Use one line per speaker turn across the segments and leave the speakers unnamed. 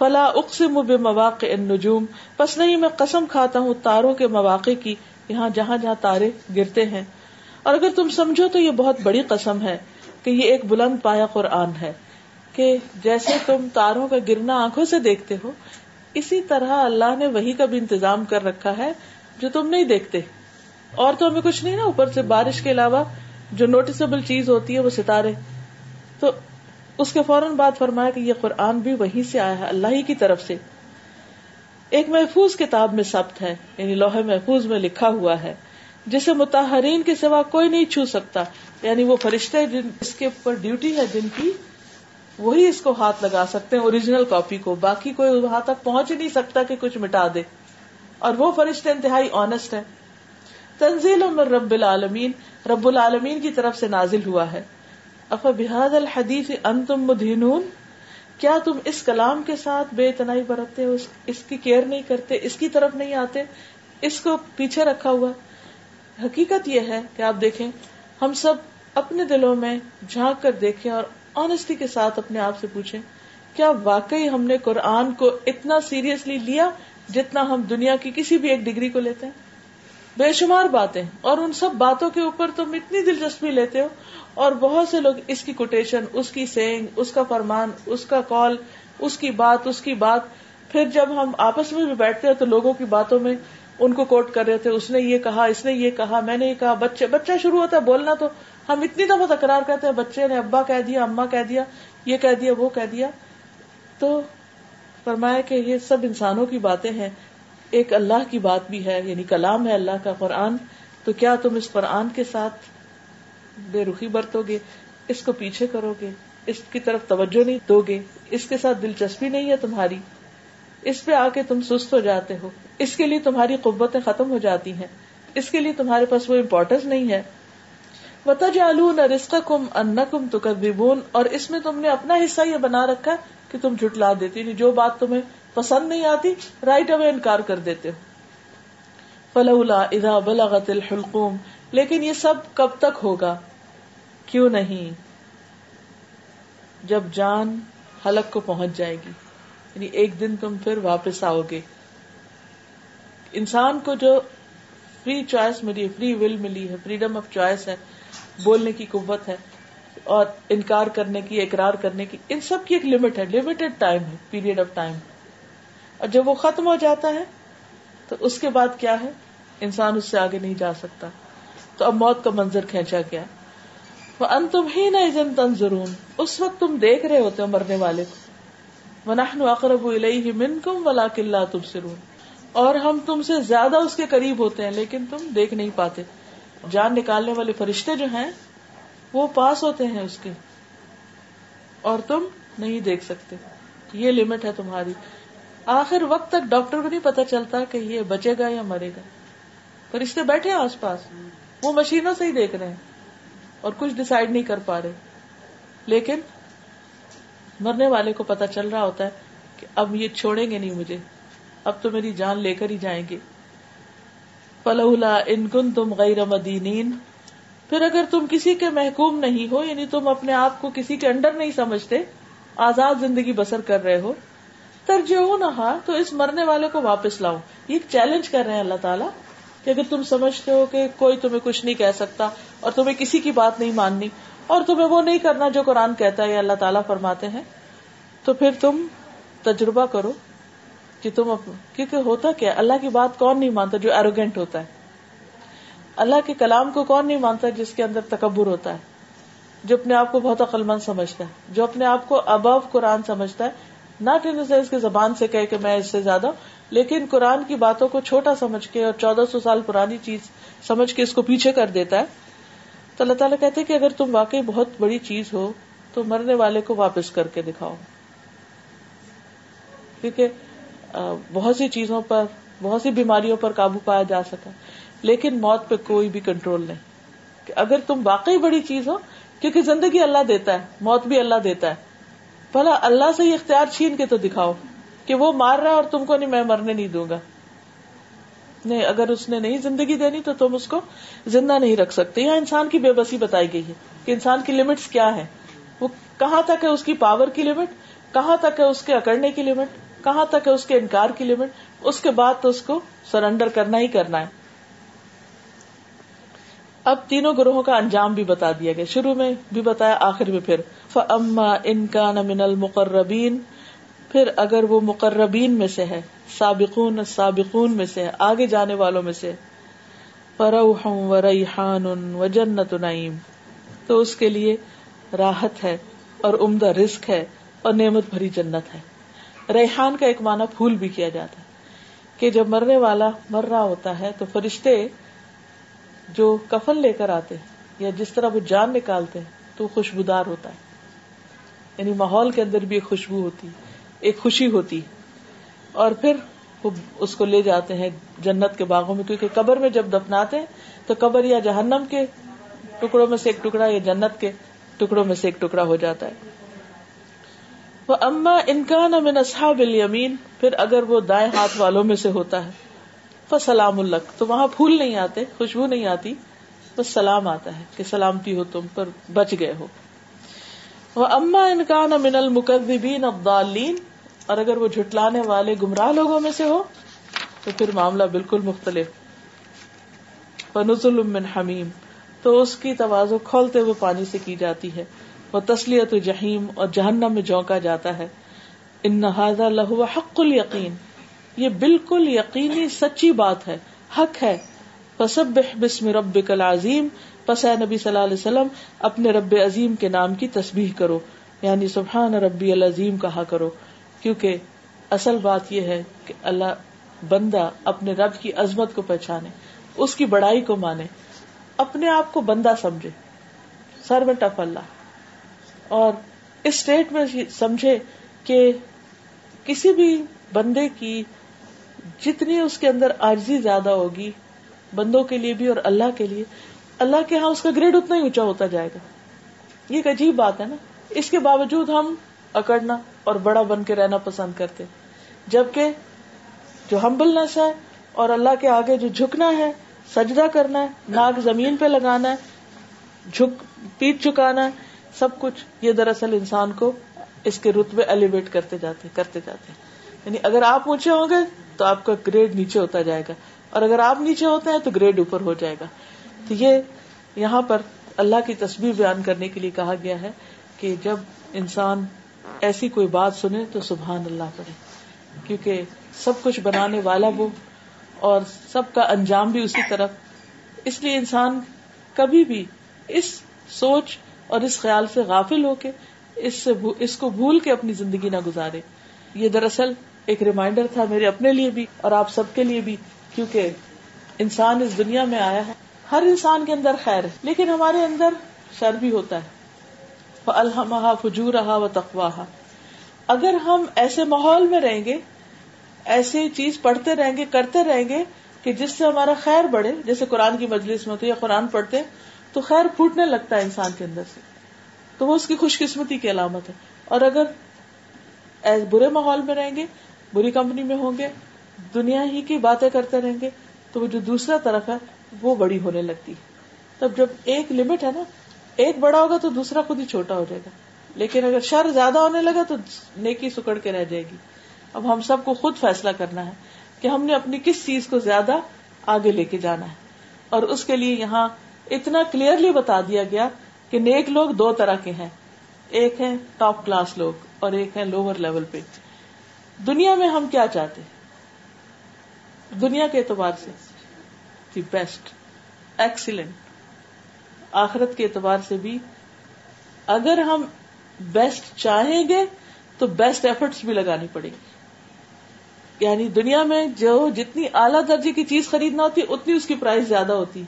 فلا اقسم بمواقع النجوم۔ پس نہیں، میں قسم کھاتا ہوں تاروں کے مواقع کی، یہاں جہاں جہاں تارے گرتے ہیں۔ اور اگر تم سمجھو تو یہ بہت بڑی قسم ہے کہ یہ ایک بلند پایا قرآن ہے کہ جیسے تم تاروں کا گرنا آنکھوں سے دیکھتے ہو، اسی طرح اللہ نے وہی کا بھی انتظام کر رکھا ہے جو تم نہیں دیکھتے۔ اور تو ہمیں کچھ نہیں نا، اوپر سے بارش کے علاوہ جو نوٹسبل چیز ہوتی ہے وہ ستارے۔ تو اس کے فوراً بعد فرمایا کہ یہ قرآن بھی وہیں سے آیا ہے، اللہ ہی کی طرف سے۔ ایک محفوظ کتاب میں سبت ہے یعنی لوہے محفوظ میں لکھا ہوا ہے، جسے متحرین کے سوا کوئی نہیں چھو سکتا۔ یعنی وہ فرشتے جن اس کے اوپر ڈیوٹی ہے، جن کی وہی اس کو ہاتھ لگا سکتے ہیں، اوریجنل کاپی کو۔ باقی کوئی وہاں تک پہنچ ہی نہیں سکتا کہ کچھ مٹا دے۔ اور وہ فرشتے انتہائی آنےسٹ ہے تنزیل رب العالمین رب العالمین کی طرف سے نازل ہوا ہے۔ اف بحاد الحدیث ان تم مدینون کیا تم اس کلام کے ساتھ بے تنائی برتتے ہو؟ اس کی کیئر نہیں کرتے؟ اس کی طرف نہیں آتے؟ اس کو پیچھے رکھا ہوا؟ حقیقت یہ ہے کہ آپ دیکھیں، ہم سب اپنے دلوں میں جھانک کر دیکھیں اور آنےسٹی کے ساتھ اپنے آپ سے پوچھیں، کیا واقعی ہم نے قرآن کو اتنا سیریسلی لیا جتنا ہم دنیا کی کسی بھی ایک ڈگری کو لیتے ہیں؟ بے شمار باتیں اور ان سب باتوں کے اوپر تم اتنی دلچسپی لیتے ہو اور بہت سے لوگ اس کی کوٹیشن، اس کی سینگ، اس کا فرمان، اس کا کال، اس کی بات، اس کی بات۔ پھر جب ہم آپس میں بھی بیٹھتے ہیں تو لوگوں کی باتوں میں ان کو کوٹ کر رہے تھے، اس نے یہ کہا، اس نے یہ کہا، میں نے یہ کہا، بچے، بچہ شروع ہوتا ہے بولنا تو ہم اتنی دفعہ تکرار کرتے ہیں، بچے نے ابا کہہ دیا اما کہہ دیا، یہ کہہ دیا، وہ کہہ دیا۔ تو فرمایا کہ یہ سب انسانوں کی باتیں ہیں ایک اللہ کی بات بھی ہے یعنی کلام ہے اللہ کا قرآن، تو کیا تم اس قرآن کے ساتھ بے رخی برتو گے؟ اس کو پیچھے کرو گے، اس کی طرف توجہ نہیں دو گے، اس کے ساتھ دلچسپی نہیں ہے تمہاری، اس پہ آ کے تم سست ہو جاتے ہو، اس کے لیے تمہاری قوتیں ختم ہو جاتی ہیں، اس کے لیے تمہارے پاس وہ امپورٹینس نہیں ہے۔ وتا جالون رسک کم ان کم اور اس میں تم نے اپنا حصہ یہ بنا رکھا کہ تم جھٹلا دیتی نہیں۔ جو بات تمہیں پسند نہیں آتی رائٹ اوے انکار کر دیتے ہو۔ فلولا اذا بلغت الحلقوم۔ لیکن یہ سب کب تک ہوگا؟ کیوں نہیں؟ جب جان حلق کو پہنچ جائے گی۔ یعنی ایک دن تم پھر واپس آؤ گے۔ انسان کو جو فری چوائس ملی ہے فری ول ملی ہے فریڈم آف چوائس ہے، بولنے کی قوت ہے۔ اور انکار کرنے کی، اقرار کرنے کی، ان سب کی ایک لمٹ ہے لمیٹڈ ٹائم ہے پیریڈ آف ٹائم اور جب وہ ختم ہو جاتا ہے، تو اس کے بعد کیا ہے؟ انسان اس سے آگے نہیں جا سکتا۔ تو اب موت کا منظر کھینچا گیا۔ وہ ان تم ہی نہ تنظرون۔ اس وقت تم دیکھ رہے ہوتے ہو مرنے والے کو۔ اقرب من کم ولا کلّا تم سرون اور ہم تم سے زیادہ اس کے قریب ہوتے ہیں، لیکن تم دیکھ نہیں پاتے۔ جان نکالنے والے فرشتے جو ہیں وہ پاس ہوتے ہیں اس کے اور تم نہیں دیکھ سکتے یہ لمٹ ہے تمہاری۔ آخر وقت تک ڈاکٹر کو نہیں پتا چلتا کہ یہ بچے گا یا مرے گا۔ فرشتے بیٹھے آس پاس۔ وہ مشینوں سے ہی دیکھ رہے ہیں اور کچھ ڈسائڈ نہیں کر پا رہے۔ لیکن مرنے والے کو پتا چل رہا ہوتا ہے کہ اب یہ چھوڑیں گے نہیں مجھے۔ اب تو میری جان لے کر ہی جائیں گے۔ فلولا ان کن تم غیر مدینین پھر اگر تم کسی کے محکوم نہیں ہو یعنی تم اپنے آپ کو کسی کے انڈر نہیں سمجھتے، آزاد زندگی بسر کر رہے ہو ترجیح نہ تو اس مرنے والے کو واپس لاؤ۔ یہ ایک چیلنج کر رہے ہیں اللہ تعالیٰ کہ اگر تم سمجھتے ہو کہ کوئی تمہیں کچھ نہیں کہہ سکتا اور تمہیں کسی کی بات نہیں ماننی اور تمہیں وہ نہیں کرنا جو قرآن کہتا ہے اللہ تعالیٰ فرماتے ہیں، تو پھر تم تجربہ کرو کہ تم کیونکہ ہوتا کیا اللہ کی بات کون نہیں مانتا جو ایروگینٹ ہوتا ہے؟ اللہ کے کلام کو کون نہیں مانتا جس کے اندر تکبر ہوتا ہے؟ جو اپنے آپ کو بہت عقل مند سمجھتا ہے، جو اپنے آپ کو ابو قرآن سمجھتا ہے۔ ناٹ ان سینس کی زبان سے کہ میں اس سے زیادہ لیکن قرآن کی باتوں کو چھوٹا سمجھ کے اور چودہ سو سال پرانی چیز سمجھ کے اس کو پیچھے کر دیتا ہے۔ تو اللہ تعالیٰ کہتے کہ اگر تم واقعی بہت بڑی چیز ہو، تو مرنے والے کو واپس کر کے دکھاؤ۔ کیونکہ بہت سی چیزوں پر، بہت سی بیماریوں پر قابو پایا جا سکا۔ لیکن موت پہ کوئی بھی کنٹرول نہیں کہ اگر تم واقعی بڑی چیز ہو، کیونکہ زندگی اللہ دیتا ہے، موت بھی اللہ دیتا ہے۔ بھلا اللہ سے یہ اختیار چھین کے تو دکھاؤ کہ وہ مار رہا ہے اور تم کو نہیں، میں مرنے نہیں دوں گا۔ نہیں، اگر اس نے نہیں زندگی دینی تو تم اس کو زندہ نہیں رکھ سکتے۔ یہاں انسان کی بے بسی بتائی گئی ہے کہ انسان کی لمٹس کیا ہے وہ کہاں تک ہے اس کی پاور کی لمٹ کہاں تک ہے اس کے اکڑنے کی لمٹ کہاں تک ہے اس کے انکار کی لمٹ اس کے بعد تو اس کو سرنڈر کرنا ہی کرنا ہے۔ اب تینوں گروہوں کا انجام بھی بتا دیا گیا۔ شروع میں بھی بتایا، آخر میں پھر فما ان کا من المقربین پھر اگر وہ مقربین میں سے ہے، سابقون سابقون میں سے ہے، آگے جانے والوں میں سے، فروح و ریحان و جنت نعیم تو اس کے لیے راحت ہے اور عمدہ رزق ہے اور نعمت بھری جنت ہے۔ ریحان کا ایک معنی پھول بھی کیا جاتا ہے کہ جب مرنے والا مر رہا ہوتا ہے تو فرشتے جو کفن لے کر آتے ہیں یا جس طرح وہ جان نکالتے ہیں، تو خوشبودار ہوتا ہے۔ یعنی ماحول کے اندر بھی ایک خوشبو ہوتی، ایک خوشی ہوتی۔ اور پھر وہ اس کو لے جاتے ہیں جنت کے باغوں میں، کیونکہ قبر میں جب دفناتے ہیں، تو قبر یا جہنم کے ٹکڑوں میں سے ایک ٹکڑا یا جنت کے ٹکڑوں میں سے ایک ٹکڑا ہو جاتا ہے۔ وہ اما انکان امن اصحاب الیمین پھر اگر وہ دائیں ہاتھ والوں میں سے ہوتا ہے سلام الک تو وہاں پھول نہیں آتے، خوشبو نہیں آتی، بس سلام آتا ہے کہ سلامتی ہو تم پر، بچ گئے ہو۔ وہ اما انکان امن المقدبین ابدالین اور اگر وہ جھٹلانے والے گمراہ لوگوں میں سے ہو، تو پھر معاملہ بالکل مختلف۔ فنزل من حمیم تو اس کی توازو کھولتے ہوئے پانی سے کی جاتی ہے۔ وہ تسلیت جہیم اور جہنم میں جونکا جاتا ہے۔ ان لہو حق القین یہ بالکل یقینی سچی بات ہے، حق ہے۔ بسم رب کل عظیم پس نبی صلی اللہ علیہ وسلم، اپنے رب عظیم کے نام کی تسبیح کرو۔ یعنی سبحان ربی العظیم کہا کرو۔ کیونکہ اصل بات یہ ہے کہ اللہ بندہ اپنے رب کی عظمت کو پہچانے، اس کی بڑائی کو مانے، اپنے آپ کو بندہ سمجھے۔ سر میں ٹف اللہ۔ اور اس اسٹیٹ میں سمجھے کہ کسی بھی بندے کی جتنی اس کے اندر آرزی زیادہ ہوگی، بندوں کے لیے بھی اور اللہ کے لیے، اللہ کے ہاں اس کا گریڈ اتنا ہی اونچا ہوتا جائے گا۔ یہ ایک عجیب بات ہے نا۔ اس کے باوجود ہم اکڑنا اور بڑا بن کے رہنا پسند کرتے۔ جبکہ جو ہمبلنس ہے اور اللہ کے آگے جو جھکنا ہے، سجدہ کرنا ہے، ناک زمین پہ لگانا ہے، جھک، پیٹ چکانا ہے، سب کچھ یہ دراصل انسان کو اس کے رتبے ایلیویٹ کرتے جاتے کرتے جاتے۔ ہیں یعنی اگر آپ اونچے ہوں گے تو آپ کا گریڈ نیچے ہوتا جائے گا اور اگر آپ نیچے ہوتے ہیں تو گریڈ اوپر ہو جائے گا تو یہ یہاں پر اللہ کی تصویر بیان کرنے کے لیے کہا گیا ہے کہ جب انسان ایسی کوئی بات سنے تو سبحان اللہ پڑھے، کیونکہ سب کچھ بنانے والا وہ اور سب کا انجام بھی اسی طرف۔ اس لیے انسان کبھی بھی اس سوچ اور اس خیال سے غافل ہو کے اس سے اس کو بھول کے اپنی زندگی نہ گزارے۔ یہ دراصل ایک ریمائنڈر تھا میرے اپنے لیے بھی اور آپ سب کے لیے بھی، کیونکہ انسان اس دنیا میں آیا ہے۔ ہر انسان کے اندر خیر ہے، لیکن ہمارے اندر شر بھی ہوتا ہے۔ الحمہ فجور رہا و تخواہ اگر ہم ایسے ماحول میں رہیں گے ایسی چیز پڑھتے رہیں گے، کرتے رہیں گے کہ جس سے ہمارا خیر بڑھے، جیسے قرآن کی مجلس میں ہوتی یا قرآن پڑھتے تو خیر پھوٹنے لگتا ہے انسان کے اندر سے۔ تو وہ اس کی خوش قسمتی کی علامت ہے۔ اور اگر برے ماحول میں رہیں گے بری کمپنی میں ہوں گے، دنیا ہی کی باتیں کرتے رہیں گے، تو وہ جو دوسرا طرف ہے، وہ بڑی ہونے لگتی ہے۔ تب جب ایک لمٹ ہے نا، ایک بڑا ہوگا تو دوسرا خود ہی چھوٹا ہو جائے گا۔ لیکن اگر شر زیادہ ہونے لگا تو نیکی سکڑ کے رہ جائے گی۔ اب ہم سب کو خود فیصلہ کرنا ہے کہ ہم نے اپنی کس چیز کو زیادہ آگے لے کے جانا ہے۔ اور اس کے لیے یہاں اتنا کلیئرلی بتا دیا گیا کہ نیک لوگ دو طرح کے ہیں۔ ایک ہے ٹاپ کلاس لوگ اور ایک ہے لوور لیول پہ۔ دنیا میں ہم کیا چاہتے دنیا کے اعتبار سے دی بیسٹ، ایکسیلنٹ۔ آخرت کے اعتبار سے بھی اگر ہم بیسٹ چاہیں گے تو بیسٹ ایفرٹس بھی لگانی پڑے گی۔ یعنی دنیا میں جو جتنی اعلیٰ درجے کی چیز خریدنا ہوتی، اتنی اس کی پرائز زیادہ ہوتی۔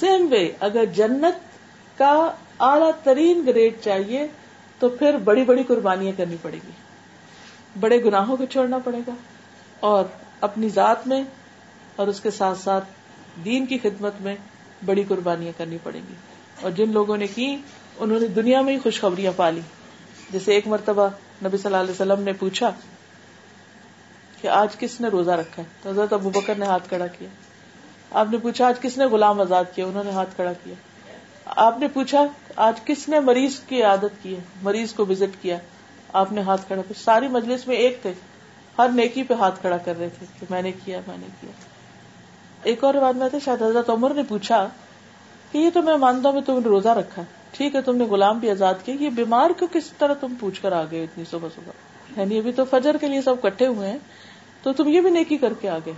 سیم وے، اگر جنت کا اعلی ترین گریڈ چاہیے تو پھر بڑی بڑی قربانیاں کرنی پڑے گی۔ بڑے گناہوں کو چھوڑنا پڑے گا اور اپنی ذات میں اور اس کے ساتھ ساتھ دین کی خدمت میں بڑی قربانیاں کرنی پڑیں گی۔ اور جن لوگوں نے کی، انہوں نے دنیا میں ہی خوشخبریاں پالی جیسے ایک مرتبہ نبی صلی اللہ علیہ وسلم نے پوچھا کہ آج کس نے روزہ رکھا ہے؟ تو حضرت ابو بکر نے ہاتھ کھڑا کیا۔ آپ نے پوچھا، آج کس نے غلام آزاد کیا؟ انہوں نے ہاتھ کھڑا کیا۔ آپ نے پوچھا، آج کس نے مریض کی عادت کی ہے؟ مریض کو وزٹ کیا۔ آپ نے ہاتھ کھڑا کیا۔ ساری مجلس میں ایک تھے۔ ہر نیکی پہ ہاتھ کھڑا کر رہے تھے کہ میں نے کیا، میں نے کیا۔ ایک اور بات میں تھے شاید حضرت عمر نے پوچھا کہ یہ تو میں مانتا ہوں تم نے روزہ رکھا ٹھیک ہے، تم نے غلام بھی آزاد کیا۔ یہ بیمار کو کس طرح تم پوچھ کر آ گئے اتنی صبح صبح؟ یعنی ابھی تو فجر کے لیے سب کٹھے ہوئے ہیں، تو تم یہ بھی نیکی کر کے آگے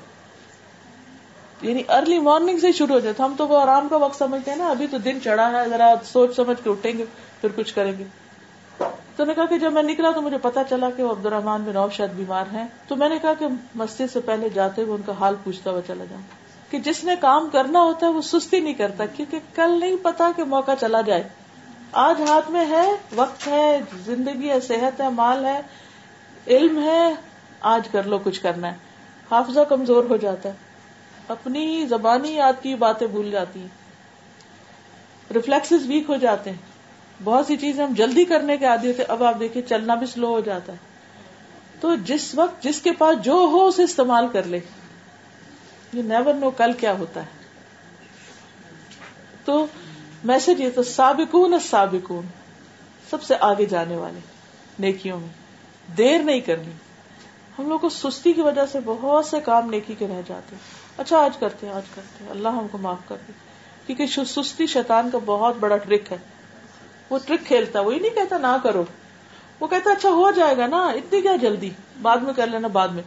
یعنی ارلی مارننگ سے شروع ہو جاتا ہم تو وہ آرام کا وقت سمجھتے ہیں نا، ابھی تو دن چڑھا ہے، ذرا سوچ سمجھ کے اٹھیں گے، پھر کچھ کریں گے۔ تو نے کہا کہ جب میں نکلا تو مجھے پتا چلا کہ وہ عبد الرحمان بن نوف شاید بیمار ہیں۔ تو میں نے کہا کہ مسجد سے پہلے جاتے ہوئے ان کا حال پوچھتا ہوا چلا جاؤں۔ کہ جس نے کام کرنا ہوتا ہے وہ سستی نہیں کرتا، کیونکہ کل نہیں پتا کہ موقع چلا جائے۔ آج ہاتھ میں ہے، وقت ہے، زندگی ہے، صحت ہے، مال ہے، علم ہے، آج کر لو کچھ کرنا ہے۔ حافظہ کمزور ہو جاتا ہے۔ اپنی زبانی یاد کی باتیں بھول جاتی ہیں۔ ریفلیکس ویک ہو جاتے ہیں۔ بہت سی چیزیں ہم جلدی کرنے کے عادی ہوتے اب آپ دیکھیں چلنا بھی سلو ہو جاتا ہے۔ تو جس وقت، جس کے پاس جو ہو اسے استعمال کر لے۔ یہ نیور نو کل کیا ہوتا ہے۔ تو میسج یہ تو سابقون سابقون سب سے آگے جانے والے، نیکیوں میں۔ دیر نہیں کرنی۔ ہم لوگ کو سستی کی وجہ سے بہت سے کام نیکی کے رہ جاتے ہیں۔ اچھا آج کرتے ہیں، آج کرتے ہیں۔ اللہ ہم کو معاف کر دے۔ کیونکہ سستی شیطان کا بہت بڑا ٹرک ہے۔ وہ ٹرک کھیلتا وہی نہیں کہتا نہ کرو۔ وہ کہتا اچھا ہو جائے گا نا، اتنی کیا جلدی؟ بعد میں کر لینا، بعد میں۔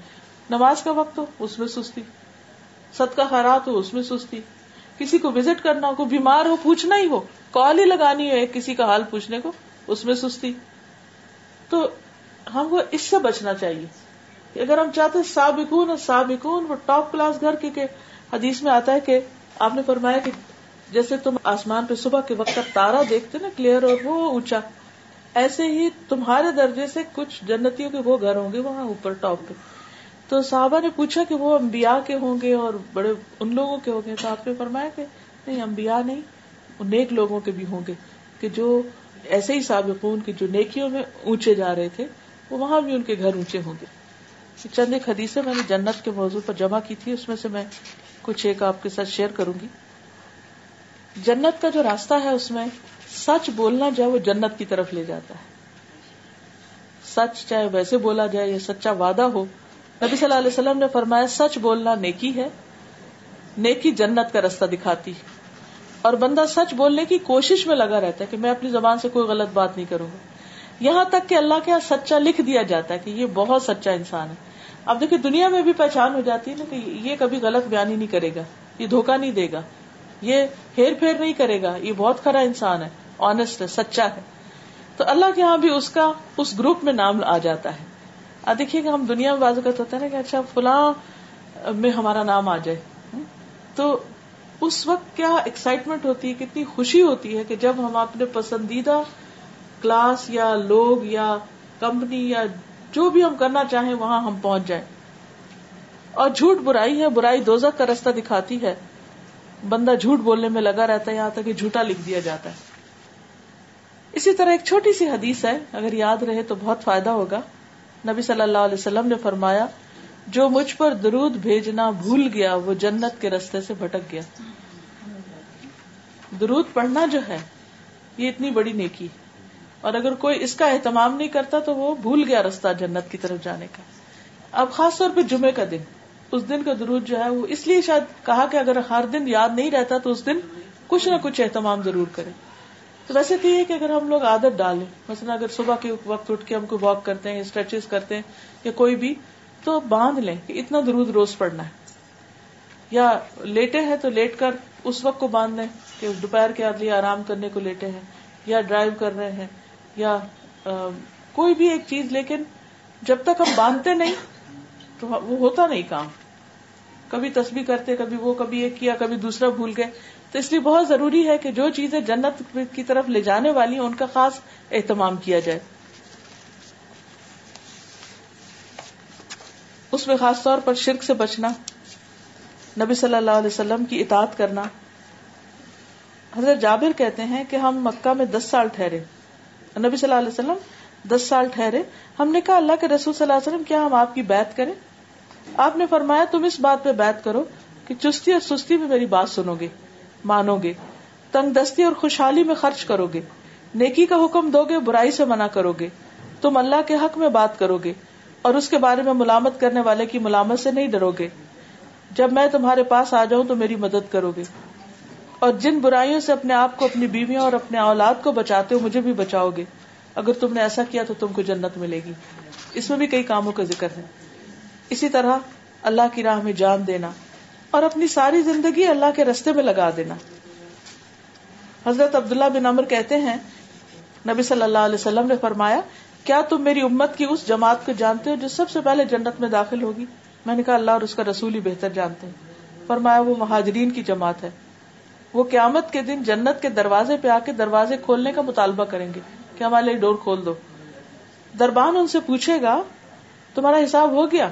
نماز کا وقت ہو، اس میں سستی۔ ست کا خیرات ہو، اس میں سستی۔ کسی کو وزٹ کرنا ہو کوئی بیمار ہو، پوچھنا ہی ہو۔ کال ہی لگانی ہو کسی کا حال پوچھنے کو، اس میں سستی۔ تو ہم کو اس سے بچنا چاہیے۔ اگر ہم چاہتے سابقون اور سابقون، وہ ٹاپ کلاس گھر کے حدیث میں آتا ہے کہ آپ نے فرمایا کہ جیسے تم آسمان پہ صبح کے وقت تارا دیکھتے نا کلیئر اور وہ اونچا، ایسے ہی تمہارے درجے سے کچھ جنتیوں کے وہ گھر ہوں گے وہاں اوپر ٹاپ پہ۔ تو صحابہ نے پوچھا کہ وہ امبیا کے ہوں گے اور بڑے ان لوگوں کے ہوں گے۔ تو آپ نے فرمایا کہ نہیں امبیا نہیں، وہ نیک لوگوں کے بھی ہوں گے کہ جو ایسے ہی سابقون کی جو نیکیوں میں اونچے جا رہے تھے، وہ وہاں بھی ان کے گھر اونچے ہوں گے۔ چند ایک حدیثیں میں نے جنت کے موضوع پر جمع کی تھی، اس میں سے میں کچھ ایک آپ کے ساتھ شیئر کروں گی۔ جنت کا جو راستہ ہے اس میں سچ بولنا جو ہے وہ جنت کی طرف لے جاتا ہے۔ سچ چاہے ویسے بولا جائے یا سچا وعدہ ہو، نبی صلی اللہ علیہ وسلم نے فرمایا، سچ بولنا نیکی ہے، نیکی جنت کا راستہ دکھاتی اور بندہ سچ بولنے کی کوشش میں لگا رہتا ہے کہ میں اپنی زبان سے کوئی غلط بات نہیں کروں گا۔ یہاں تک کہ اللہ کے یہاں سچا لکھ دیا جاتا ہے کہ یہ بہت سچا انسان ہے۔ اب دیکھیں دنیا میں بھی پہچان ہو جاتی ہے نا کہ یہ کبھی غلط بیان ہی نہیں کرے گا، یہ دھوکا نہیں دے گا۔ یہ ہیر پھیر نہیں کرے گا، یہ بہت کھرا انسان ہے آنےسٹ ہے، سچا ہے۔ تو اللہ کے یہاں بھی اس کا، اس گروپ میں نام آ جاتا ہے۔ اب دیکھیے کہ ہم دنیا میں بازوقت ہوتا ہے نا کہ اچھا فلاں میں ہمارا نام آ جائے۔ تو اس وقت کیا ایکسائٹمنٹ ہوتی ہے، کتنی خوشی ہوتی ہے کہ جب ہم اپنے پسندیدہ کلاس یا لوگ یا کمپنی یا جو بھی ہم کرنا چاہیں، وہاں ہم پہنچ جائیں۔ اور جھوٹ برائی ہے، برائی دوزک کا رستہ دکھاتی ہے۔ بندہ جھوٹ بولنے میں لگا رہتا ہے، یہاں تک کہ جھوٹا لکھ دیا جاتا ہے۔ اسی طرح ایک چھوٹی سی حدیث ہے، اگر یاد رہے تو بہت فائدہ ہوگا۔ نبی صلی اللہ علیہ وسلم نے فرمایا، جو مجھ پر درود بھیجنا بھول گیا، وہ جنت کے رستے سے بھٹک گیا۔ درود پڑھنا جو ہے، یہ اتنی بڑی نیکی اور اگر کوئی اس کا اہتمام نہیں کرتا تو وہ بھول گیا رستہ جنت کی طرف جانے کا۔ اب خاص طور پہ جمعے کا دن۔ اس دن کا درود جو ہے وہ اس لیے شاید کہا کہ اگر ہر دن یاد نہیں رہتا تو اس دن کچھ نہ کچھ اہتمام ضرور کرے تو ویسے تو یہ کہ اگر ہم لوگ عادت ڈالیں، مثلا اگر صبح کے وقت اٹھ کے ہم کو واک کرتے ہیں اسٹریچز کرتے ہیں یا کوئی بھی، تو باندھ لیں کہ اتنا درود روز پڑنا ہے۔ یا لیٹے ہیں تو لیٹ کر اس وقت کو باندھ لیں کہ دوپہر کے لیے آرام کرنے کو لیٹے ہیں، یا ڈرائیو کر رہے ہیں، یا کوئی بھی ایک چیز، لیکن جب تک ہم باندھتے نہیں تو وہ ہوتا نہیں کام۔ کبھی تسبیح کرتے، کبھی وہ، کبھی ایک کیا، کبھی دوسرا بھول گئے۔ تو اس لیے بہت ضروری ہے کہ جو چیزیں جنت کی طرف لے جانے والی ہیں، ان کا خاص اہتمام کیا جائے۔ اس میں خاص طور پر شرک سے بچنا، نبی صلی اللہ علیہ وسلم کی اطاعت کرنا۔ حضرت جابر کہتے ہیں کہ ہم مکہ میں دس سال ٹھہرے۔ نبی صلی اللہ علیہ وسلم دس سال ٹھہرے۔ ہم نے کہا اللہ کے رسول صلی اللہ علیہ وسلم، کیا ہم آپ کی بات کریں؟ آپ نے فرمایا تم اس بات پہ بات کرو کہ چستی اور سستی میں میری بات سنو گے، مانو گے، تنگ دستی اور خوشحالی میں خرچ کرو گے، نیکی کا حکم دو گے، برائی سے منع کرو گے۔ تم اللہ کے حق میں بات کرو گے اور اس کے بارے میں ملامت کرنے والے کی ملامت سے نہیں ڈرو گے۔ جب میں تمہارے پاس آ جاؤں تو میری مدد کرو گے۔ اور جن برائیوں سے اپنے آپ کو، اپنی بیویوں اور اپنے اولاد کو بچاتے ہو، مجھے بھی بچاؤ گے۔ اگر تم نے ایسا کیا تو تم کو جنت ملے گی۔ اس میں بھی کئی کاموں کا ذکر ہے۔ اسی طرح اللہ کی راہ میں جان دینا اور اپنی ساری زندگی اللہ کے رستے میں لگا دینا۔ حضرت عبداللہ بن عمر کہتے ہیں، نبی صلی اللہ علیہ وسلم نے فرمایا، کیا تم میری امت کی اس جماعت کو جانتے ہو جو سب سے پہلے جنت میں داخل ہوگی؟ میں نے کہا، اللہ اور اس کا رسول ہی بہتر جانتے ہیں۔ فرمایا، وہ مہاجرین کی جماعت ہے۔ وہ قیامت کے دن جنت کے دروازے پہ آ کے دروازے کھولنے کا مطالبہ کریں گے کہ ہمارے ڈور کھول دو۔ دربان ان سے پوچھے گا، تمہارا حساب ہو گیا؟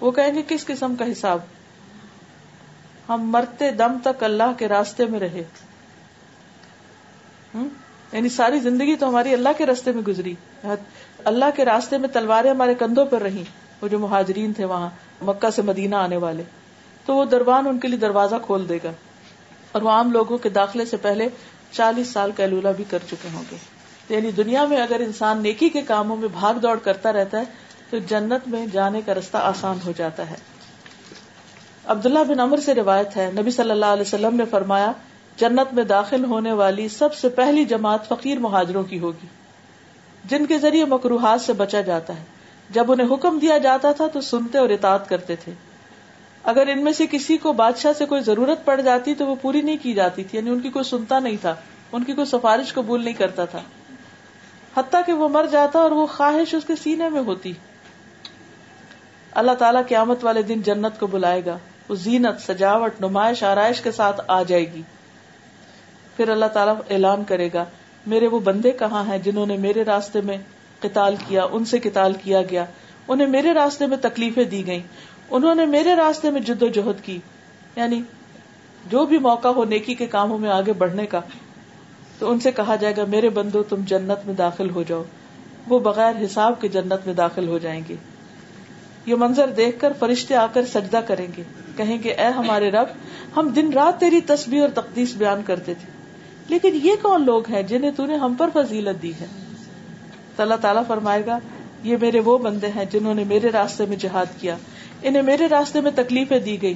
وہ کہیں گے، کس قسم کا حساب؟ ہم مرتے دم تک اللہ کے راستے میں رہے۔ یعنی ساری زندگی تو ہماری اللہ کے راستے میں گزری۔ اللہ کے راستے میں تلواریں ہمارے کندھوں پر رہی وہ جو مہاجرین تھے وہاں، مکہ سے مدینہ آنے والے۔ تو وہ دربان ان کے لیے دروازہ کھول دے گا۔ اور وہ عام لوگوں کے داخلے سے پہلے چالیس سال کا لولہ بھی کر چکے ہوں گے۔ یعنی دنیا میں اگر انسان نیکی کے کاموں میں بھاگ دوڑ کرتا رہتا ہے تو جنت میں جانے کا رستہ آسان ہو جاتا ہے۔ عبداللہ بن امر سے روایت ہے، نبی صلی اللہ علیہ وسلم نے فرمایا، جنت میں داخل ہونے والی سب سے پہلی جماعت فقیر مہاجروں کی ہوگی، جن کے ذریعے مکروحات سے بچا جاتا ہے۔ جب انہیں حکم دیا جاتا تھا تو سنتے اور اطاعت کرتے تھے۔ اگر ان میں سے کسی کو بادشاہ سے کوئی ضرورت پڑ جاتی تو وہ پوری نہیں کی جاتی تھی یعنی ان کی کوئی سنتا نہیں تھا، ان کی کوئی سفارش قبول نہیں کرتا تھا۔ حتیٰ کہ وہ مر جاتا اور وہ خواہش اس کے سینے میں ہوتی۔ اللہ تعالیٰ قیامت والے دن جنت کو بلائے گا۔ وہ زینت، سجاوٹ، نمائش، آرائش کے ساتھ آ جائے گی۔ پھر اللہ تعالیٰ اعلان کرے گا، میرے وہ بندے کہاں ہیں جنہوں نے میرے راستے میں قتال کیا، ان سے قتال کیا گیا۔ انہیں میرے راستے میں تکلیفیں دی گئیں۔ انہوں نے میرے راستے میں جد و جہد کی۔ یعنی جو بھی موقع ہو نیکی کے کاموں میں آگے بڑھنے کا، تو ان سے کہا جائے گا، میرے بندو، تم جنت میں داخل ہو جاؤ۔ وہ بغیر حساب کے جنت میں داخل ہو جائیں گے۔ یہ منظر دیکھ کر فرشتے آ کر سجدہ کریں گے۔ کہیں گے، اے ہمارے رب، ہم دن رات تیری تصویر اور تقدیس بیان کرتے تھے۔ لیکن یہ کون لوگ ہیں جنہیں تو نے ہم پر فضیلت دی ہے؟ تو اللہ تعالیٰ فرمائے گا، یہ میرے وہ بندے ہیں جنہوں نے میرے راستے میں جہاد کیا۔ انہیں میرے راستے میں تکلیفیں دی گئی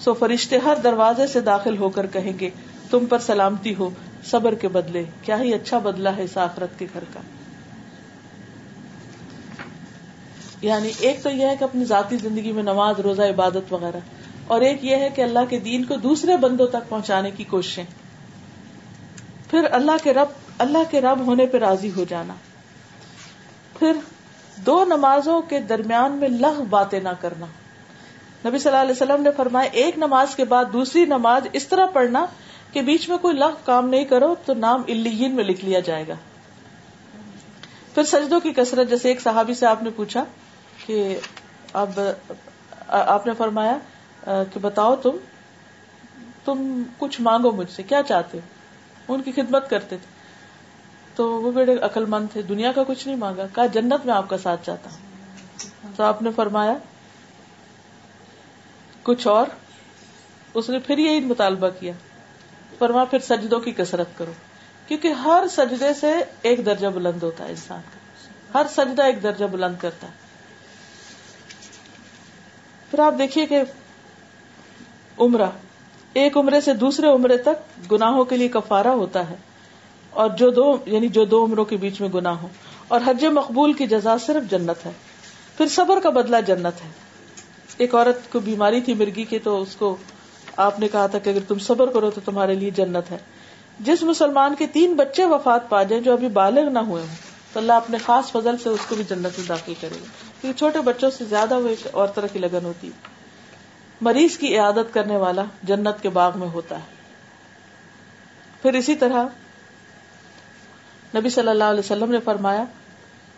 سو فرشتے ہر دروازے سے داخل ہو کر کہیں گے، تم پر سلامتی ہو، صبر کے بدلے، کیا ہی اچھا بدلا ہے اس آخرت کے گھر کا۔ یعنی ایک تو یہ ہے کہ اپنی ذاتی زندگی میں نماز، روزہ، عبادت وغیرہ، اور ایک یہ ہے کہ اللہ کے دین کو دوسرے بندوں تک پہنچانے کی کوششیں۔ پھر اللہ کے رب، اللہ کے رب ہونے پہ راضی ہو جانا۔ پھر دو نمازوں کے درمیان میں لغ باتیں نہ کرنا۔ نبی صلی اللہ علیہ وسلم نے فرمایا، ایک نماز کے بعد دوسری نماز اس طرح پڑھنا کہ بیچ میں کوئی لغ کام نہیں کرو تو نام الین میں لکھ لیا جائے گا۔ پھر سجدوں کی کثرت، جیسے ایک صحابی سے آپ نے پوچھا کہ اب، آپ نے فرمایا کہ بتاؤ تم تم کچھ مانگو مجھ سے، کیا چاہتے ہو؟ ان کی خدمت کرتے تھے۔ تو وہ بڑے عقل مند تھے، دنیا کا کچھ نہیں مانگا، کہا جنت میں آپ کا ساتھ چاہتا ہوں۔ تو آپ نے فرمایا، کچھ اور؟ اس نے پھر یہی مطالبہ کیا، فرما پھر سجدوں کی کسرت کرو۔ کیونکہ ہر سجدے سے ایک درجہ بلند ہوتا ہے انسان کا۔ ہر سجدہ ایک درجہ بلند کرتا ہے۔ پھر آپ دیکھیے کہ عمرہ، ایک عمرے سے دوسرے عمرے تک گناہوں کے لیے کفارہ ہوتا ہے اور جو دو یعنی جو دو عمروں کے بیچ میں گناہ ہو اور حج مقبول کی جزا صرف جنت ہے۔ پھر صبر کا بدلہ جنت ہے۔ ایک عورت کو بیماری تھی مرگی کی تو اس کو آپ نے کہا تھا کہ اگر تم صبر کرو تو تمہارے لیے جنت ہے۔ جس مسلمان کے تین بچے وفات پا جائیں جو ابھی بالغ نہ ہوئے ہوں، تو اللہ اپنے خاص فضل سے اس کو بھی جنت میں داخل کرے گا۔ کیونکہ چھوٹے بچوں سے زیادہ وہ ایک اور طرح کی لگن ہوتی مریض کی عیادت کرنے والا جنت کے باغ میں ہوتا ہے۔ پھر اسی طرح نبی صلی اللہ علیہ وسلم نے فرمایا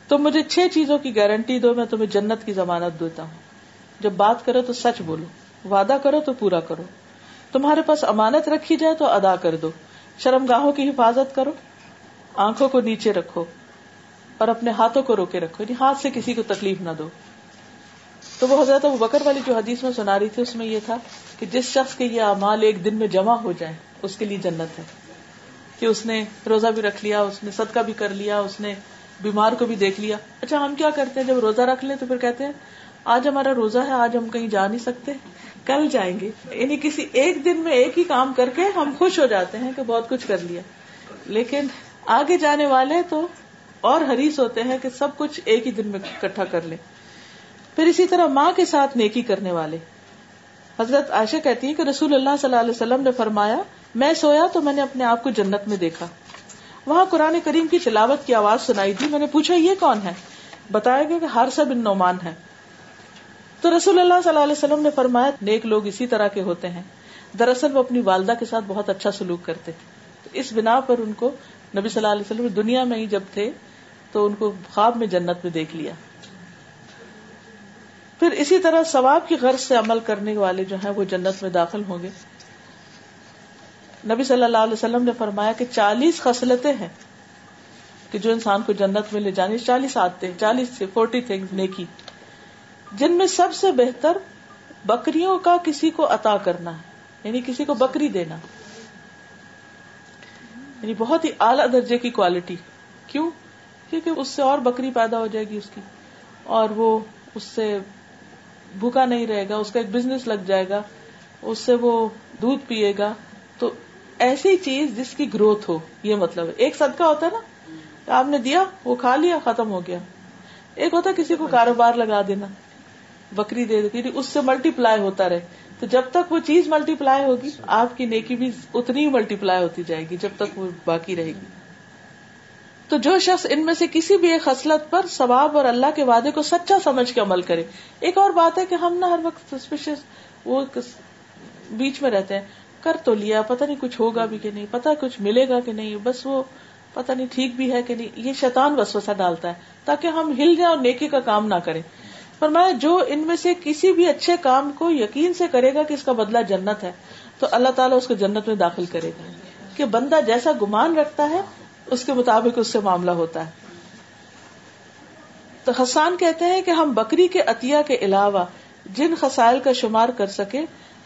تم مجھے چھ چیزوں کی گارنٹی دو، میں تمہیں جنت کی ضمانت دیتا ہوں۔ جب بات کرو تو سچ بولو، وعدہ کرو تو پورا کرو۔ تمہارے پاس امانت رکھی جائے تو ادا کر دو۔ شرم گاہوں کی حفاظت کرو، آنکھوں کو نیچے رکھو۔ اور اپنے ہاتھوں کو روکے رکھو یعنی ہاتھ سے کسی کو تکلیف نہ دو۔ تو وہ حضرت وہ بکر والی جو حدیث میں سنا رہی تھی، اس میں یہ تھا کہ جس شخص کے یہ امال ایک دن میں جمع ہو جائے اس کے لیے جنت ہے۔ کہ اس نے روزہ بھی رکھ لیا، اس نے صدقہ بھی کر لیا، اس نے بیمار کو بھی دیکھ لیا۔ اچھا ہم کیا کرتے ہیں؟ جب روزہ رکھ لیں تو پھر کہتے ہیں، آج ہمارا روزہ ہے، آج ہم کہیں جا نہیں سکتے، کل جائیں گے۔ یعنی کسی ایک دن میں ایک ہی کام کر کے ہم خوش ہو جاتے ہیں کہ بہت کچھ کر لیا۔ لیکن آگے جانے والے تو اور حریص ہوتے ہیں کہ سب کچھ ایک ہی دن میں اکٹھا کر لیں۔ پھر اسی طرح ماں کے ساتھ نیکی کرنے والے۔ حضرت عائشہ کہتی ہیں کہ رسول اللہ صلی اللہ علیہ وسلم نے فرمایا، میں سویا تو میں نے اپنے آپ کو جنت میں دیکھا۔ وہاں قرآن کریم کی تلاوت کی آواز سنائی تھی میں نے پوچھا، یہ کون ہے؟ بتایا گیا کہ ہر سب ان نعمان ہے۔ تو رسول اللہ صلی اللہ علیہ وسلم نے فرمایا، نیک لوگ اسی طرح کے ہوتے ہیں۔ دراصل وہ اپنی والدہ کے ساتھ بہت اچھا سلوک کرتے۔ اس بنا پر ان کو نبی صلی اللہ علیہ وسلم دنیا میں ہی جب تھے تو ان کو خواب میں جنت میں دیکھ لیا۔ پھر اسی طرح ثواب کی غرض سے عمل کرنے والے جو ہیں وہ جنت میں داخل ہوں گے۔ نبی صلی اللہ علیہ وسلم نے فرمایا کہ چالیس خصلتیں ہیں کہ جو انسان کو جنت میں لے جانی چالیس آتے چالیس سے فورٹی تھنگ نیکی۔ جن میں سب سے بہتر بکریوں کا کسی کو عطا کرنا ہے یعنی کسی کو بکری دینا۔ یعنی بہت ہی اعلیٰ درجے کی کوالٹی کیوں؟ کیونکہ اس سے اور بکری پیدا ہو جائے گی اس کی اور وہ اس سے بھوکا نہیں رہے گا، اس کا ایک بزنس لگ جائے گا، اس سے وہ دودھ پیے گا۔ تو ایسی چیز جس کی گروتھ ہو، یہ مطلب ہے۔ ایک صدقہ ہوتا ہے نا، آپ نے دیا، وہ کھا لیا، ختم ہو گیا۔ ایک ہوتا کسی کو کاروبار لگا دینا، بکری دے دی اس سے ملٹی پلائی ہوتا رہے۔ تو جب تک وہ چیز ملٹی پلائی ہوگی، آپ کی نیکی بھی اتنی ہی ملٹی پلائی ہوتی جائے گی جب تک وہ باقی رہے گی۔ تو جو شخص ان میں سے کسی بھی ایک خصلت پر ثواب اور اللہ کے وعدے کو سچا سمجھ کے عمل کرے۔ ایک اور بات ہے کہ ہم نا ہر وقت سسپیشیس وہ بیچ میں رہتے ہیں۔ کر تو لیا، پتہ نہیں کچھ ہوگا بھی کہ نہیں پتا کچھ ملے گا کہ نہیں، بس وہ پتہ نہیں ٹھیک بھی ہے کہ نہیں۔ یہ شیطان وسوسہ ڈالتا ہے تاکہ ہم ہل جائیں اور نیکی کا کام نہ کریں۔ فرمایا، جو ان میں سے کسی بھی اچھے کام کو یقین سے کرے گا کہ اس کا بدلہ جنت ہے، تو اللہ تعالیٰ اس کو جنت میں داخل کرے گا۔ کہ بندہ جیسا گمان رکھتا ہے اس کے مطابق اس سے معاملہ ہوتا ہے۔ تو حسان کہتے ہیں کہ ہم بکری کے عطیہ کے علاوہ جن خسائل کا شمار کر سکے،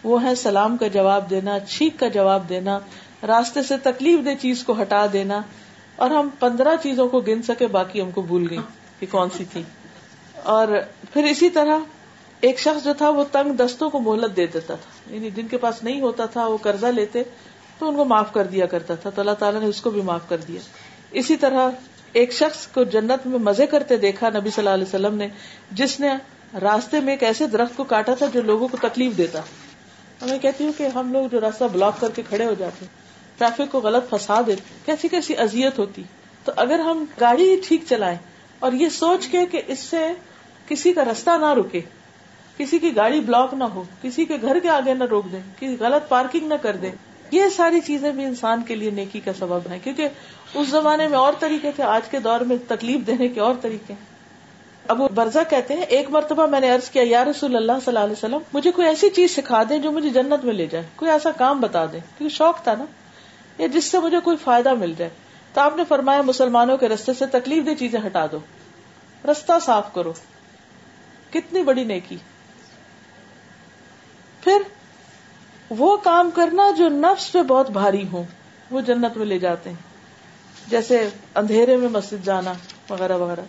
وہ ہے سلام کا جواب دینا، چھینک کا جواب دینا، راستے سے تکلیف دہ چیز کو ہٹا دینا، اور ہم پندرہ چیزوں کو گن سکے، باقی ہم کو بھول گئی کہ کون سی تھی۔ اور پھر اسی طرح ایک شخص جو تھا، وہ تنگ دستوں کو مہلت دے دیتا تھا۔ یعنی جن کے پاس نہیں ہوتا تھا، وہ قرضہ لیتے تو ان کو معاف کر دیا کرتا تھا تو اللہ تعالیٰ نے اس کو بھی معاف کر دیا۔ اسی طرح ایک شخص کو جنت میں مزے کرتے دیکھا نبی صلی اللہ علیہ وسلم نے، جس نے راستے میں ایک ایسے درخت کو کاٹا تھا جو لوگوں کو تکلیف دیتا۔ میں کہتی ہوں کہ ہم لوگ جو راستہ بلاک کر کے کھڑے ہو جاتے ٹریفک کو غلط پھنسا دیتے کیسی کیسی ازیت ہوتی۔ تو اگر ہم گاڑی ٹھیک چلائیں اور یہ سوچ کے کہ اس سے کسی کا رستہ نہ رکے، کسی کی گاڑی بلاک نہ ہو، کسی کے گھر کے آگے نہ روک دیں، کسی غلط پارکنگ نہ کر دیں یہ ساری چیزیں بھی انسان کے لیے نیکی کا سبب ہے کیونکہ اس زمانے میں اور طریقے تھے، آج کے دور میں تکلیف دینے کے اور طریقے ہیں۔ اب وہ برزا کہتے ہیں، ایک مرتبہ میں نے ارض کیا، یا رسول اللہ صلی اللہ علیہ وسلم، مجھے کوئی ایسی چیز سکھا دیں جو مجھے جنت میں لے جائے، کوئی ایسا کام بتا دیں، کیونکہ شوق تھا نا۔ یا جس سے مجھے کوئی فائدہ مل جائے۔ تو آپ نے فرمایا، مسلمانوں کے رستے سے تکلیف دہ چیزیں ہٹا دو۔ رستہ صاف کرو۔ کتنی بڑی نیکی۔ پھر وہ کام کرنا جو نفس پہ بہت بھاری ہو وہ جنت میں لے جاتے ہیں۔ جیسے اندھیرے میں مسجد جانا، وغیرہ وغیرہ۔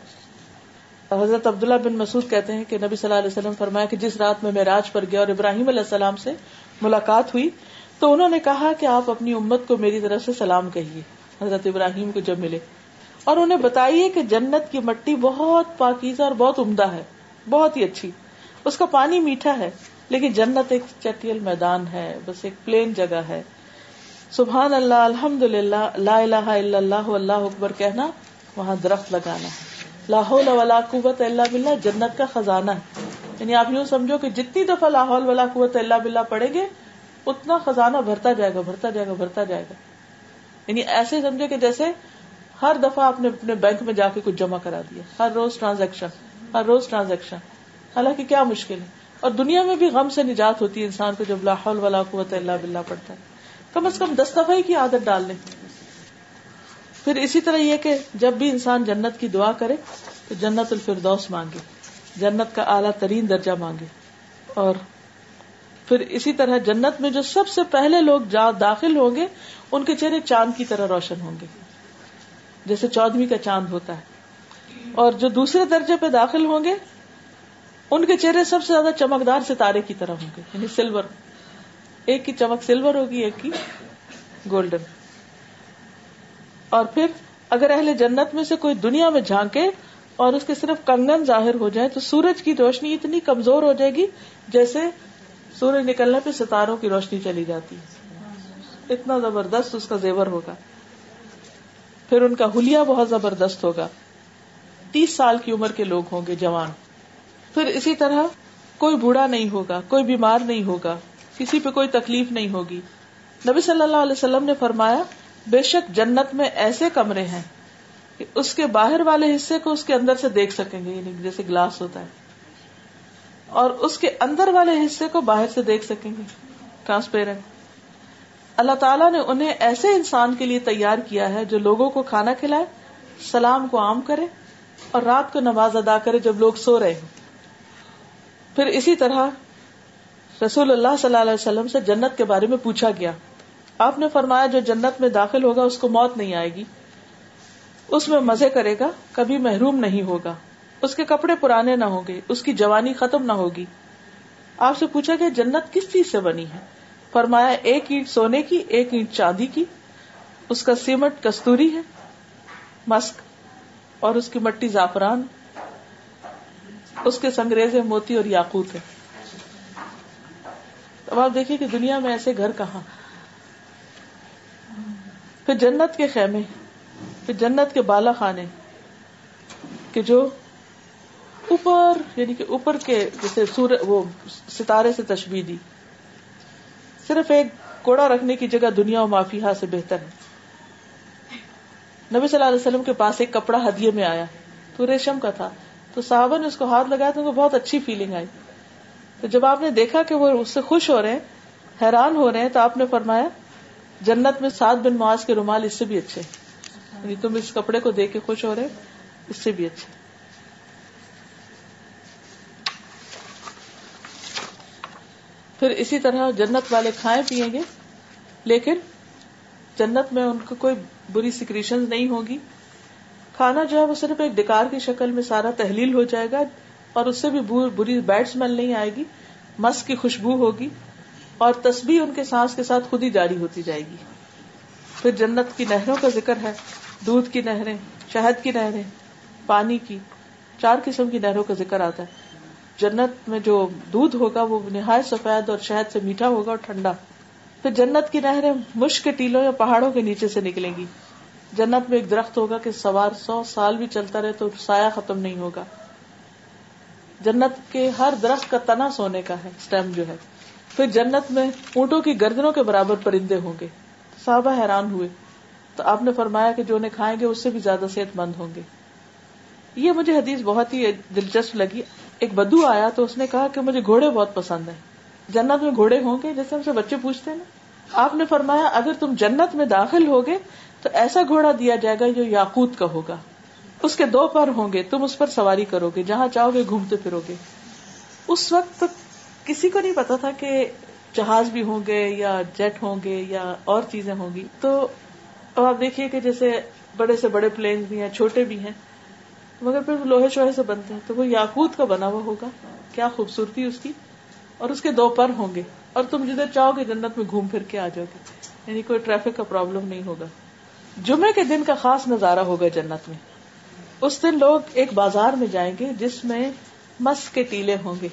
حضرت عبداللہ بن مسعود کہتے ہیں کہ نبی صلی اللہ علیہ وسلم فرمایا کہ جس رات میں میراج پر گیا اور ابراہیم علیہ السلام سے ملاقات ہوئی، تو انہوں نے کہا کہ آپ اپنی امت کو میری طرف سے سلام کہیے۔ حضرت ابراہیم کو جب ملے۔ اور انہیں بتائیے کہ جنت کی مٹی بہت پاکیزہ اور بہت عمدہ ہے، بہت ہی اچھی۔ اس کا پانی میٹھا ہے۔ لیکن جنت ایک چٹیل میدان ہے، بس ایک پلین جگہ ہے۔ سبحان اللہ الحمد للہ لا الہ الا اللہ اللہ اکبر کہنا، وہاں درخت لگانا ہے۔ لاہول ولا قوت اللہ بلّہ جنت کا خزانہ ہے۔ یعنی آپ یوں سمجھو کہ جتنی دفعہ لاہول ولا قوت اللہ بلّہ پڑھیں گے، اتنا خزانہ بھرتا جائے گا، بھرتا جائے گا، بھرتا جائے گا۔ یعنی ایسے سمجھے کہ جیسے ہر دفعہ آپ نے اپنے بینک میں جا کے کچھ جمع کرا دیا۔ ہر روز ٹرانزیکشن، ہر روز ٹرانزیکشن۔ حالانکہ کیا مشکل ہے؟ اور دنیا میں بھی غم سے نجات ہوتی ہے انسان کو جب لاہول ولا قوت اللہ بلّہ پڑتا ہے۔ کم از کم دس دفعہ کی عادت ڈال لیں۔ پھر اسی طرح یہ کہ جب بھی انسان جنت کی دعا کرے تو جنت الفردوس مانگے۔ جنت کا اعلیٰ ترین درجہ مانگے۔ اور پھر اسی طرح جنت میں جو سب سے پہلے لوگ جا داخل ہوں گے، ان کے چہرے چاند کی طرح روشن ہوں گے۔ جیسے چودہویں کا چاند ہوتا ہے۔ اور جو دوسرے درجے پہ داخل ہوں گے ان کے چہرے سب سے زیادہ چمکدار ستارے کی طرح ہوں گے یعنی سلور ایک کی چمک سلور ہوگی، ایک کی گولڈن اور پھر اگر اہل جنت میں سے کوئی دنیا میں جھانکے اور اس کے صرف کنگن ظاہر ہو جائے تو سورج کی روشنی اتنی کمزور ہو جائے گی جیسے سورج نکلنے پہ ستاروں کی روشنی چلی جاتی اتنا زبردست اس کا زیور ہوگا۔ پھر ان کا ہولیا بہت زبردست ہوگا۔ تیس سال کی عمر کے لوگ ہوں گے جوان۔ پھر اسی طرح کوئی بوڑھا نہیں ہوگا، کوئی بیمار نہیں ہوگا، کسی پہ کوئی تکلیف نہیں ہوگی۔ نبی صلی اللہ علیہ وسلم نے فرمایا، بے شک جنت میں ایسے کمرے ہیں کہ اس کے باہر والے حصے کو اس کے اندر سے دیکھ سکیں گے یعنی جیسے گلاس ہوتا ہے۔ اور اس کے اندر والے حصے کو باہر سے دیکھ سکیں گے ٹرانسپیرنٹ اللہ تعالیٰ نے انہیں ایسے انسان کے لیے تیار کیا ہے جو لوگوں کو کھانا کھلائے، سلام کو عام کرے اور رات کو نماز ادا کرے جب لوگ سو رہے ہوں۔ پھر اسی طرح رسول اللہ صلی اللہ علیہ وسلم سے جنت کے بارے میں پوچھا گیا۔ آپ نے فرمایا جو جنت میں داخل ہوگا اس کو موت نہیں آئے گی۔ اس میں مزے کرے گا، کبھی محروم نہیں ہوگا۔ اس کے کپڑے پرانے نہ ہوں گے، اس کی جوانی ختم نہ ہوگی۔ آپ سے پوچھا گیا، جنت کس چیز سے بنی ہے؟ فرمایا، ایک اینٹ سونے کی، ایک اینٹ چاندی کی۔ اس کا سیمٹ کستوری ہے، مسک، اور اس کی مٹی زعفران۔ اس کے سنگریز موتی اور یاقوت ہے اب آپ دیکھیے کہ دنیا میں ایسے گھر کہاں؟ پھر جنت کے خیمے، پھر جنت کے بالا خانے، کہ جو اوپر یعنی کہ اوپر کے جیسے سور وہ ستارے سے تشبیح دی صرف ایک کوڑا رکھنے کی جگہ دنیا و مافیا سے بہتر ہے۔ نبی صلی اللہ علیہ وسلم کے پاس ایک کپڑا ہدیے میں آیا۔ تو ریشم کا تھا۔ تو صحابہ نے اس کو ہاتھ لگایا تو ان کو بہت اچھی فیلنگ آئی۔ تو جب آپ نے دیکھا کہ وہ اس سے خوش ہو رہے ہیں، حیران ہو رہے ہیں، تو آپ نے فرمایا، جنت میں سات بن معاذ کے رومال اس سے بھی اچھے یعنی تم اس کپڑے کو دیکھ کے خوش ہو رہے، اس سے بھی اچھے پھر اسی طرح جنت والے کھائے پیئیں گے، لیکن جنت میں ان کو کوئی بری سیکریشن نہیں ہوگی۔ کھانا جو ہے وہ صرف ایک ڈکار کی شکل میں سارا تحلیل ہو جائے گا اور اس سے بھی بری بیڈ اسمیل نہیں آئے گی، مس کی خوشبو ہوگی اور تسبیح ان کے سانس کے ساتھ خود ہی جاری ہوتی جائے گی۔ پھر جنت کی نہروں کا ذکر ہے، دودھ کی نہریں، شہد کی نہریں، پانی کی، چار قسم کی نہروں کا ذکر آتا ہے۔ جنت میں جو دودھ ہوگا وہ نہایت سفید اور شہد سے میٹھا ہوگا اور ٹھنڈا۔ پھر جنت کی نہریں مشک کے ٹیلوں یا پہاڑوں کے نیچے سے نکلیں گی۔ جنت میں ایک درخت ہوگا کہ سوار سو سال بھی چلتا رہے تو سایہ ختم نہیں ہوگا۔ جنت کے ہر درخت کا تنا سونے کا ہے اسٹیم جو ہے۔ پھر جنت میں اونٹوں کی گردنوں کے برابر پرندے ہوں گے۔ صحابہ حیران ہوئے۔ تو آپ نے فرمایا کہ جو انہیں کھائیں گے، اس سے بھی زیادہ صحت مند ہوں گے۔ یہ مجھے حدیث بہت ہی دلچسپ لگی۔ ایک بدو آیا تو اس نے کہا کہ مجھے گھوڑے بہت پسند ہیں۔ جنت میں گھوڑے ہوں گے؟ جیسے ہم سے بچے پوچھتے ہیں نا۔ آپ نے فرمایا، اگر تم جنت میں داخل ہوگے تو ایسا گھوڑا دیا جائے گا جو یاقوت کا ہوگا۔ اس کے دو پر ہوں گے، تم اس پر سواری کرو گے، جہاں چاہو گے گھومتے پھرو گے۔ اس وقت کسی کو نہیں پتا تھا کہ جہاز بھی ہوں گے یا جیٹ ہوں گے یا اور چیزیں ہوں گی۔ تو اب آپ دیکھیے کہ جیسے بڑے سے بڑے پلین بھی ہیں، چھوٹے بھی ہیں، مگر پھر لوہے شوہے سے بنتے ہیں، تو وہ یاقوت کا بنا ہوا ہوگا۔ کیا خوبصورتی اس کی؟ اور اس کے دو پر ہوں گے۔ اور تم جدھر چاہو گے جنت میں گھوم پھر کے آ جاؤ گے۔ یعنی کوئی ٹریفک کا پرابلم نہیں ہوگا۔ جمعے کے دن کا خاص نظارہ ہوگا جنت میں۔ اس دن لوگ ایک بازار میں جائیں گے جس میں مس کے ٹیلے ہوں گے۔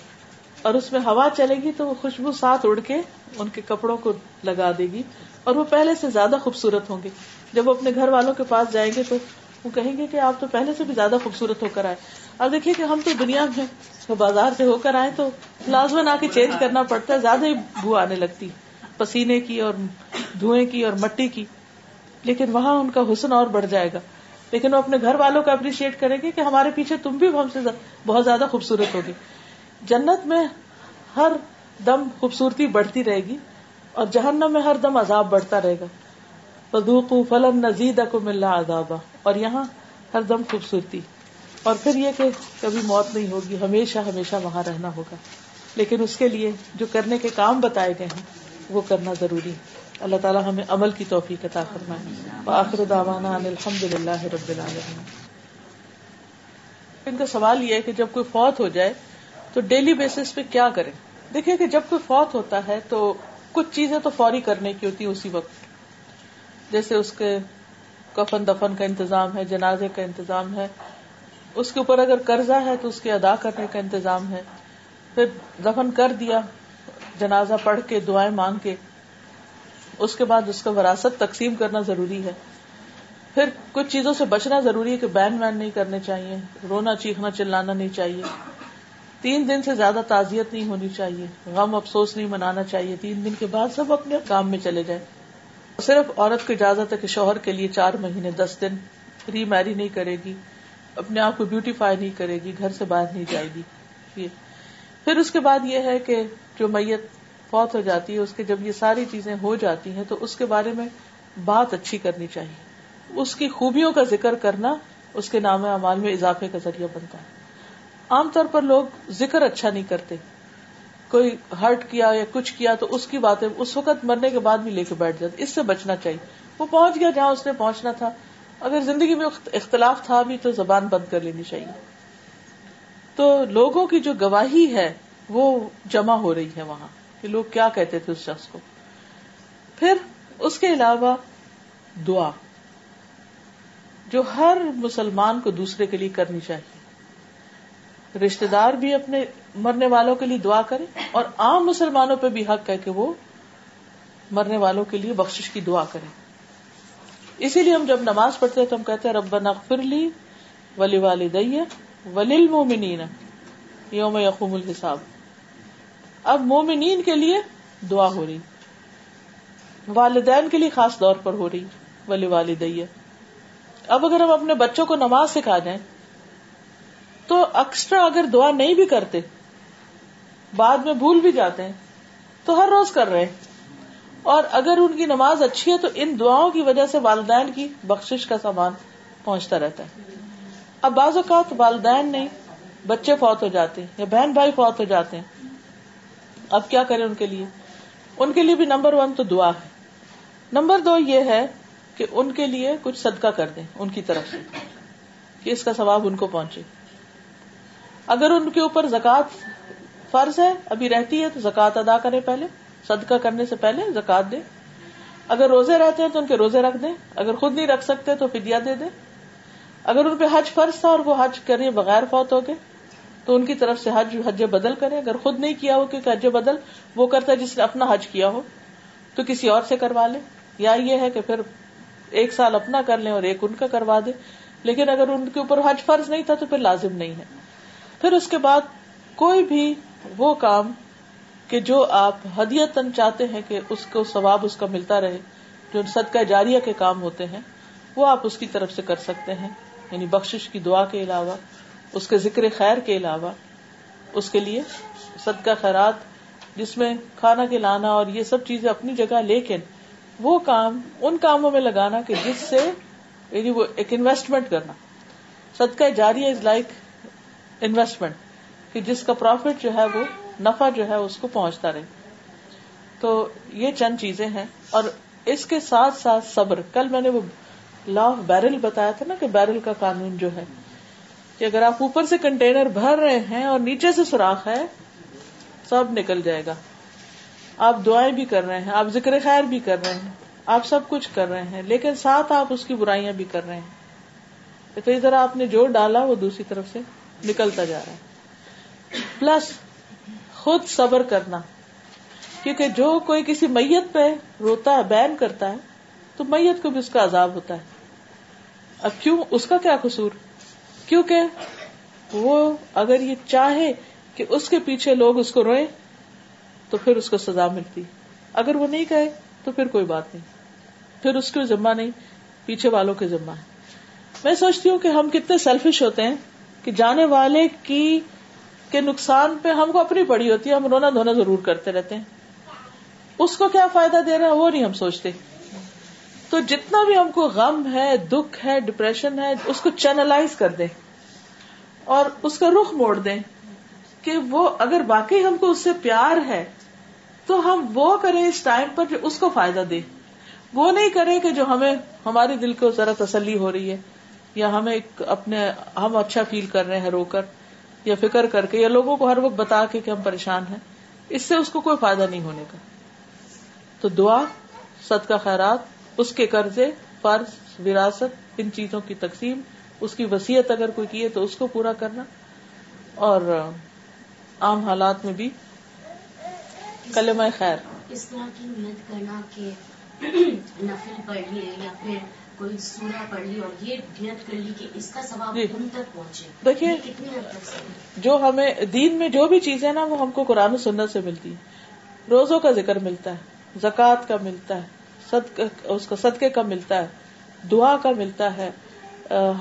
اور اس میں ہوا چلے گی تو وہ خوشبو ساتھ اڑ کے ان کے کپڑوں کو لگا دے گی اور وہ پہلے سے زیادہ خوبصورت ہوں گے۔ جب وہ اپنے گھر والوں کے پاس جائیں گے تو وہ کہیں گے کہ آپ تو پہلے سے بھی زیادہ خوبصورت ہو کر آئے۔ اب دیکھیے کہ ہم تو دنیا میں بازار سے ہو کر آئے تو لازمن آ کے چینج کرنا پڑتا ہے، زیادہ ہی بو آنے لگتی، پسینے کی اور دھوئیں کی اور مٹی کی۔ لیکن وہاں ان کا حسن اور بڑھ جائے گا۔ لیکن وہ اپنے گھر والوں کو اپریشیٹ کریں گے کہ ہمارے پیچھے تم بھی ہم سے بہت زیادہ خوبصورت ہوگی۔ جنت میں ہر دم خوبصورتی بڑھتی رہے گی اور جہنم میں ہر دم عذاب بڑھتا رہے گا۔ بدوق فلن نزید کو مل رہا اور یہاں ہر دم خوبصورتی۔ اور پھر یہ کہ کبھی موت نہیں ہوگی، ہمیشہ ہمیشہ وہاں رہنا ہوگا۔ لیکن اس کے لیے جو کرنے کے کام بتائے گئے ہیں، وہ کرنا ضروری اللہ تعالیٰ ہمیں عمل کی توفیق عطا فرمائے۔ وآخر دعوانا الحمد للہ رب العالمین۔ ان کا سوال یہ ہے کہ جب کوئی فوت ہو جائے تو ڈیلی بیسس پہ کیا کریں؟ دیکھیں کہ جب کوئی فوت ہوتا ہے تو کچھ چیزیں تو فوری کرنے کی ہوتی اسی وقت۔ جیسے اس کے کفن دفن کا انتظام ہے، جنازے کا انتظام ہے۔ اس کے اوپر اگر قرضہ ہے تو اس کے ادا کرنے کا انتظام ہے۔ پھر دفن کر دیا، جنازہ پڑھ کے دعائیں مانگ کے اس کے بعد اس کا وراثت تقسیم کرنا ضروری ہے۔ پھر کچھ چیزوں سے بچنا ضروری ہے کہ بین وین نہیں کرنے چاہیے، رونا، چیخنا، چلانا نہیں چاہیے۔ تین دن سے زیادہ تعزیت نہیں ہونی چاہیے، غم، افسوس نہیں منانا چاہیے۔ تین دن کے بعد سب اپنے کام میں چلے جائیں۔ صرف عورت کو اجازت ہے کہ شوہر کے لیے چار مہینے، دس دن ری میری نہیں کرے گی، اپنے آپ کو بیوٹیفائی نہیں کرے گی، گھر سے باہر نہیں جائے گی۔ پھر اس کے بعد یہ ہے کہ جو میت فوت ہو جاتی ہے، اس کے جب یہ ساری چیزیں ہو جاتی ہیں، تو اس کے بارے میں بات اچھی کرنی چاہیے۔ اس کی خوبیوں کا ذکر کرنا اس کے نام اعمال میں اضافے کا ذریعہ بنتا ہے۔ عام طور پر لوگ ذکر اچھا نہیں کرتے۔ کوئی ہرٹ کیا یا کچھ کیا تو اس کی باتیں اس وقت مرنے کے بعد بھی لے کے بیٹھ جاتے، اس سے بچنا چاہیے۔ وہ پہنچ گیا جہاں اس نے پہنچنا تھا۔ اگر زندگی میں اختلاف تھا بھی تو زبان بند کر لینی چاہیے۔ تو لوگوں کی جو گواہی ہے وہ جمع ہو رہی ہے وہاں۔ کہ لوگ کیا کہتے تھے اس شخص کو۔ پھر اس کے علاوہ دعا، جو ہر مسلمان کو دوسرے کے لیے کرنی چاہیے۔ رشتے دار بھی اپنے مرنے والوں کے لیے دعا کرے اور عام مسلمانوں پہ بھی حق ہے کہ وہ مرنے والوں کے لیے بخش کی دعا کرے۔ اسی لیے ہم جب نماز پڑھتے ہیں تو ہم کہتے ہیں رب نغفر لی ولی والدی ولیل مومنین یوم یقوم الحساب۔ اب مومنین کے لیے دعا ہو رہی، والدین کے لیے خاص طور پر ہو رہی، ولی والدی اب اگر ہم اپنے بچوں کو نماز سکھا جائیں تو ایکسٹرا اگر دعا نہیں بھی کرتے، بعد میں بھول بھی جاتے ہیں، تو ہر روز کر رہے ہیں۔ اور اگر ان کی نماز اچھی ہے، تو ان دعاؤں کی وجہ سے والدین کی بخش کا سامان پہنچتا رہتا ہے۔ اب بعض اوقات والدین نہیں، بچے فوت ہو جاتے ہیں یا بہن بھائی فوت ہو جاتے ہیں۔ اب کیا کریں ان کے لیے؟ ان کے لیے بھی نمبر ون تو دعا ہے۔ نمبر دو یہ ہے کہ ان کے لیے کچھ صدقہ کر دیں ان کی طرف سے، کہ اس کا ثواب ان کو پہنچے۔ اگر ان کے اوپر زکات فرض ہے، ابھی رہتی ہے، تو زکات ادا کرے پہلے، صدقہ کرنے سے پہلے زکات دے اگر روزے رہتے ہیں تو ان کے روزے رکھ دیں۔ اگر خود نہیں رکھ سکتے تو فدیا دے دیں۔ اگر ان پہ حج فرض تھا اور وہ حج کرے بغیر فوت ہو گئے تو ان کی طرف سے حج حج بدل کرے اگر خود نہیں کیا ہو، کیونکہ حج بدل، وہ کرتا ہے جس نے اپنا حج کیا ہو، تو کسی اور سے کروا لے۔ یا یہ ہے کہ پھر ایک سال اپنا کر لیں اور ایک ان کا کروا دے۔ لیکن اگر ان کے اوپر حج فرض نہیں تھا، تو پھر لازم نہیں ہے۔ پھر اس کے بعد کوئی بھی وہ کام کہ جو آپ ہدیتن چاہتے ہیں کہ اس کو ثواب اس کا ملتا رہے، جو صدقہ جاریہ کے کام ہوتے ہیں، وہ آپ اس کی طرف سے کر سکتے ہیں۔ یعنی بخش کی دعا کے علاوہ۔ اس کے ذکر خیر کے علاوہ، اس کے لیے صدقہ خیرات، جس میں کھانا کے لانا اور یہ سب چیزیں اپنی جگہ، لیکن وہ کام، ان کاموں میں لگانا کہ جس سے یعنی وہ ایک انویسٹمنٹ کرنا۔ صدقہ جاری از لائک انویسٹمنٹ کہ جس کا پروفٹ جو ہے وہ، نفع جو ہے اس کو پہنچتا رہے۔ تو یہ چند چیزیں ہیں، اور اس کے ساتھ ساتھ صبر۔ کل میں نے وہ لا آف بیرل بتایا تھا نا کہ بیرل کا قانون جو ہے۔ کہ اگر آپ اوپر سے کنٹینر بھر رہے ہیں اور نیچے سے سوراخ ہے، سب نکل جائے گا۔ آپ دعائیں بھی کر رہے ہیں، آپ ذکر خیر بھی کر رہے ہیں، آپ سب کچھ کر رہے ہیں، لیکن ساتھ آپ اس کی برائیاں بھی کر رہے ہیں۔ تو ادھر آپ نے جو ڈالا، وہ دوسری طرف سے نکلتا جا رہا ہے۔ پلس خود صبر کرنا، کیونکہ جو کوئی کسی میت پہ روتا ہے، بین کرتا ہے، تو میت کو بھی اس کا عذاب ہوتا ہے۔ اب کیوں؟ اس کا کیا قصور؟ کیونکہ وہ اگر یہ چاہے کہ اس کے پیچھے لوگ اس کو روئیں، تو پھر اس کو سزا ملتی۔ اگر وہ نہیں کہے، تو پھر کوئی بات نہیں۔ پھر اس کے ذمہ نہیں، پیچھے والوں کے ذمہ ہے۔ میں سوچتی ہوں کہ ہم کتنے سیلفش ہوتے ہیں کہ جانے والے کی، کے نقصان پہ ہم کو اپنی پڑی ہوتی ہے، ہم رونا دھونا ضرور کرتے رہتے ہیں۔ اس کو کیا فائدہ دے رہا ہے وہ نہیں ہم سوچتے۔ تو جتنا بھی ہم کو غم ہے، دکھ ہے ڈپریشن ہے، اس کو چینلائز کر دیں۔ اور اس کا رخ موڑ دیں کہ وہ اگر باقی ہم کو اس سے پیار ہے، تو ہم وہ کریں اس ٹائم پر جو اس کو فائدہ دے۔ وہ نہیں کریں کہ جو ہمیں، ہمارے دل کو ذرا تسلی ہو رہی ہے، یا ہمیں اپنے، ہم اچھا فیل کر رہے ہیں رو کر، یا فکر کر کے، یا لوگوں کو ہر وقت بتا کے کہ ہم پریشان ہیں۔ اس سے اس کو کوئی فائدہ نہیں ہونے کا۔ تو دعا، صدقہ کا خیرات، اس کے قرضے، فرض، وراثت، ان چیزوں کی تقسیم اس کی وسیعت اگر کوئی کیے تو اس کو پورا کرنا اور عام حالات میں بھی کلمہ خیر۔
اس طرح کی نیت کرنا کہ نفل پڑھ لیے یا پھر کوئی سورہ پڑھ لی اور یہ نیت کر لی کہ اس کا ثواب
جی۔
تک پہنچے۔
دیکھیے جو ہمیں دین میں جو بھی چیزیں نا وہ ہم کو قرآن و سنت سے ملتی ہے روزوں کا ذکر ملتا ہے زکوٰۃ کا ملتا ہے صدقہ اس کا صدقے کا ملتا ہے دعا کا ملتا ہے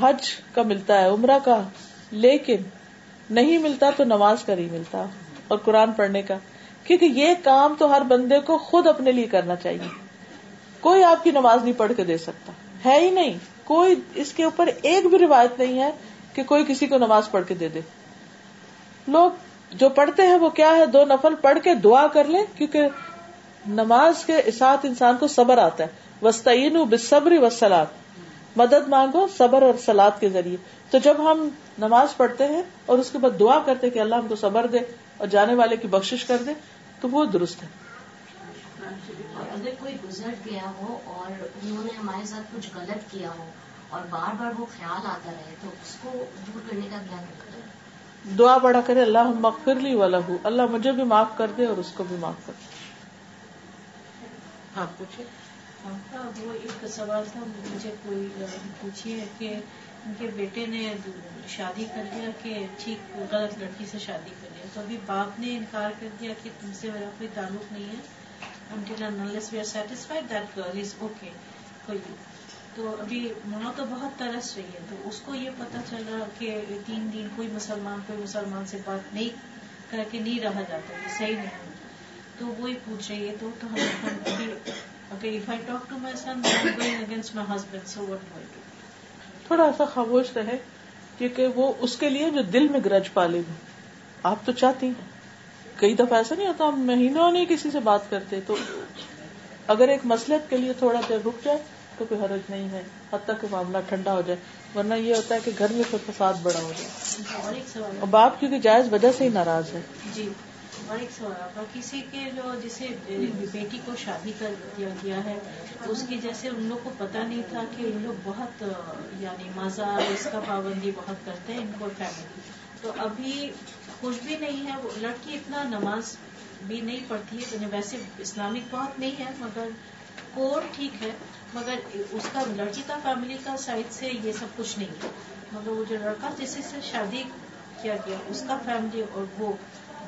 حج کا ملتا ہے، عمرہ کا، لیکن نہیں ملتا تو نماز کا نہیں ملتا، اور قرآن پڑھنے کا۔ کیونکہ یہ کام تو ہر بندے کو خود اپنے لیے کرنا چاہیے۔ کوئی آپ کی نماز نہیں پڑھ کے دے سکتا۔ ہے ہی نہیں۔ کوئی اس کے اوپر ایک بھی روایت نہیں ہے کہ کوئی کسی کو نماز پڑھ کے دے دے۔ لوگ جو پڑھتے ہیں وہ کیا ہے؟ دو نفل پڑھ کے دعا کر لے کیونکہ نماز کے ساتھ انسان کو صبر آتا ہے۔ وسطین بصبری وسلات مدد مانگو صبر اور سلاد کے ذریعے۔ تو جب ہم نماز پڑھتے ہیں اور اس کے بعد دعا کرتے کہ اللہ ہم کو صبر دے اور جانے والے کی بخش کر دے تو وہ درست ہے۔
اگر کوئی گزر گیا ہو اور انہوں نے ہمارے ساتھ کچھ غلط کیا ہو اور بار بار وہ خیال آتا رہے تو اس کو دور کرنے کا کیا
دعا بڑا کرے اللہ مغفر لی والا ہوں اللہ مجھے بھی معاف کر دے اور اس کو بھی معاف کر دے۔
ہاں پوچھے وہ ایک سوال تھا، مجھے کوئی پوچھی ہے کہ ان کے بیٹے نے شادی کر لیا کہ ٹھیک، غلط لڑکی سے شادی کر لیا۔ تو ابھی باپ نے انکار کر دیا کہ تم سے میرا کوئی تعلق نہیں ہے۔ We are satisfied that girl is okay تو ابھی ماں تو بہت ترس رہی ہے۔ تو اس کو یہ پتا چلا کہ تین دن کوئی مسلمان کوئی مسلمان سے بات نہیں کر کے نہیں رہا جاتا، یہ صحیح نہیں تو وہی پوچھ رہی ہے۔ تو ہم
تھوڑا سا خاموش رہے کیونکہ وہ اس کے لیے جو دل میں گرج پالے گی آپ تو چاہتی ہیں۔ کئی دفعہ ایسا نہیں ہوتا ہم مہینوں نہیں کسی سے بات کرتے تو اگر ایک مسلط کے لیے تھوڑا دیر رک جائے تو کوئی حرج نہیں ہے۔ حتیٰ کہ معاملہ ٹھنڈا ہو جائے ورنہ یہ ہوتا ہے کہ گھر میں کوئی فساد بڑا ہو جائے۔ اور باپ کیونکہ جائز وجہ سے ہی ناراض ہے
جی۔ اور ایک سوال کسی کے جو جسے بیٹی کو شادی کر دیا گیا ہے، اس کی جیسے ان لوگ کو پتا نہیں تھا کہ ان لوگ بہت یعنی مزہ، اس کا پابندی بہت کرتے ہیں ان کو فیملی تو ابھی خوش بھی نہیں ہے لڑکی اتنا نماز بھی نہیں پڑھتی ہے یعنی ویسے اسلامک بہت نہیں ہے، مگر کوڈ ٹھیک ہے، مگر اس کا لڑکی کا فیملی کا سائڈ سے یہ سب کچھ نہیں ہے۔ مگر وہ جو لڑکا جس سے شادی کیا گیا، اس کا فیملی اور وہ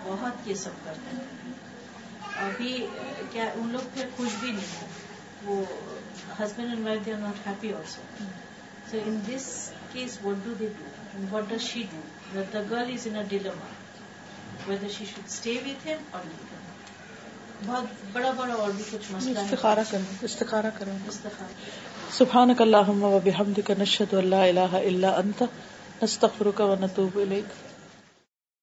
بہت یہ سب کرتے ہیں۔ ابھی کیا ان لوگ پھر خوش بھی نہیں ہے وہ husband and wife they are not happy also so in this case what do they do what does she do the girl is in dilemma whether she should stay with him اور بہت بڑا بڑا اور بھی کچھ مسئلہ
استخارہ کریں استخارہ کریں۔
استخارہ۔
سبحانك اللهم وبحمدك نشهد ان لا اله الا انت نستغفرك ونتوب اليك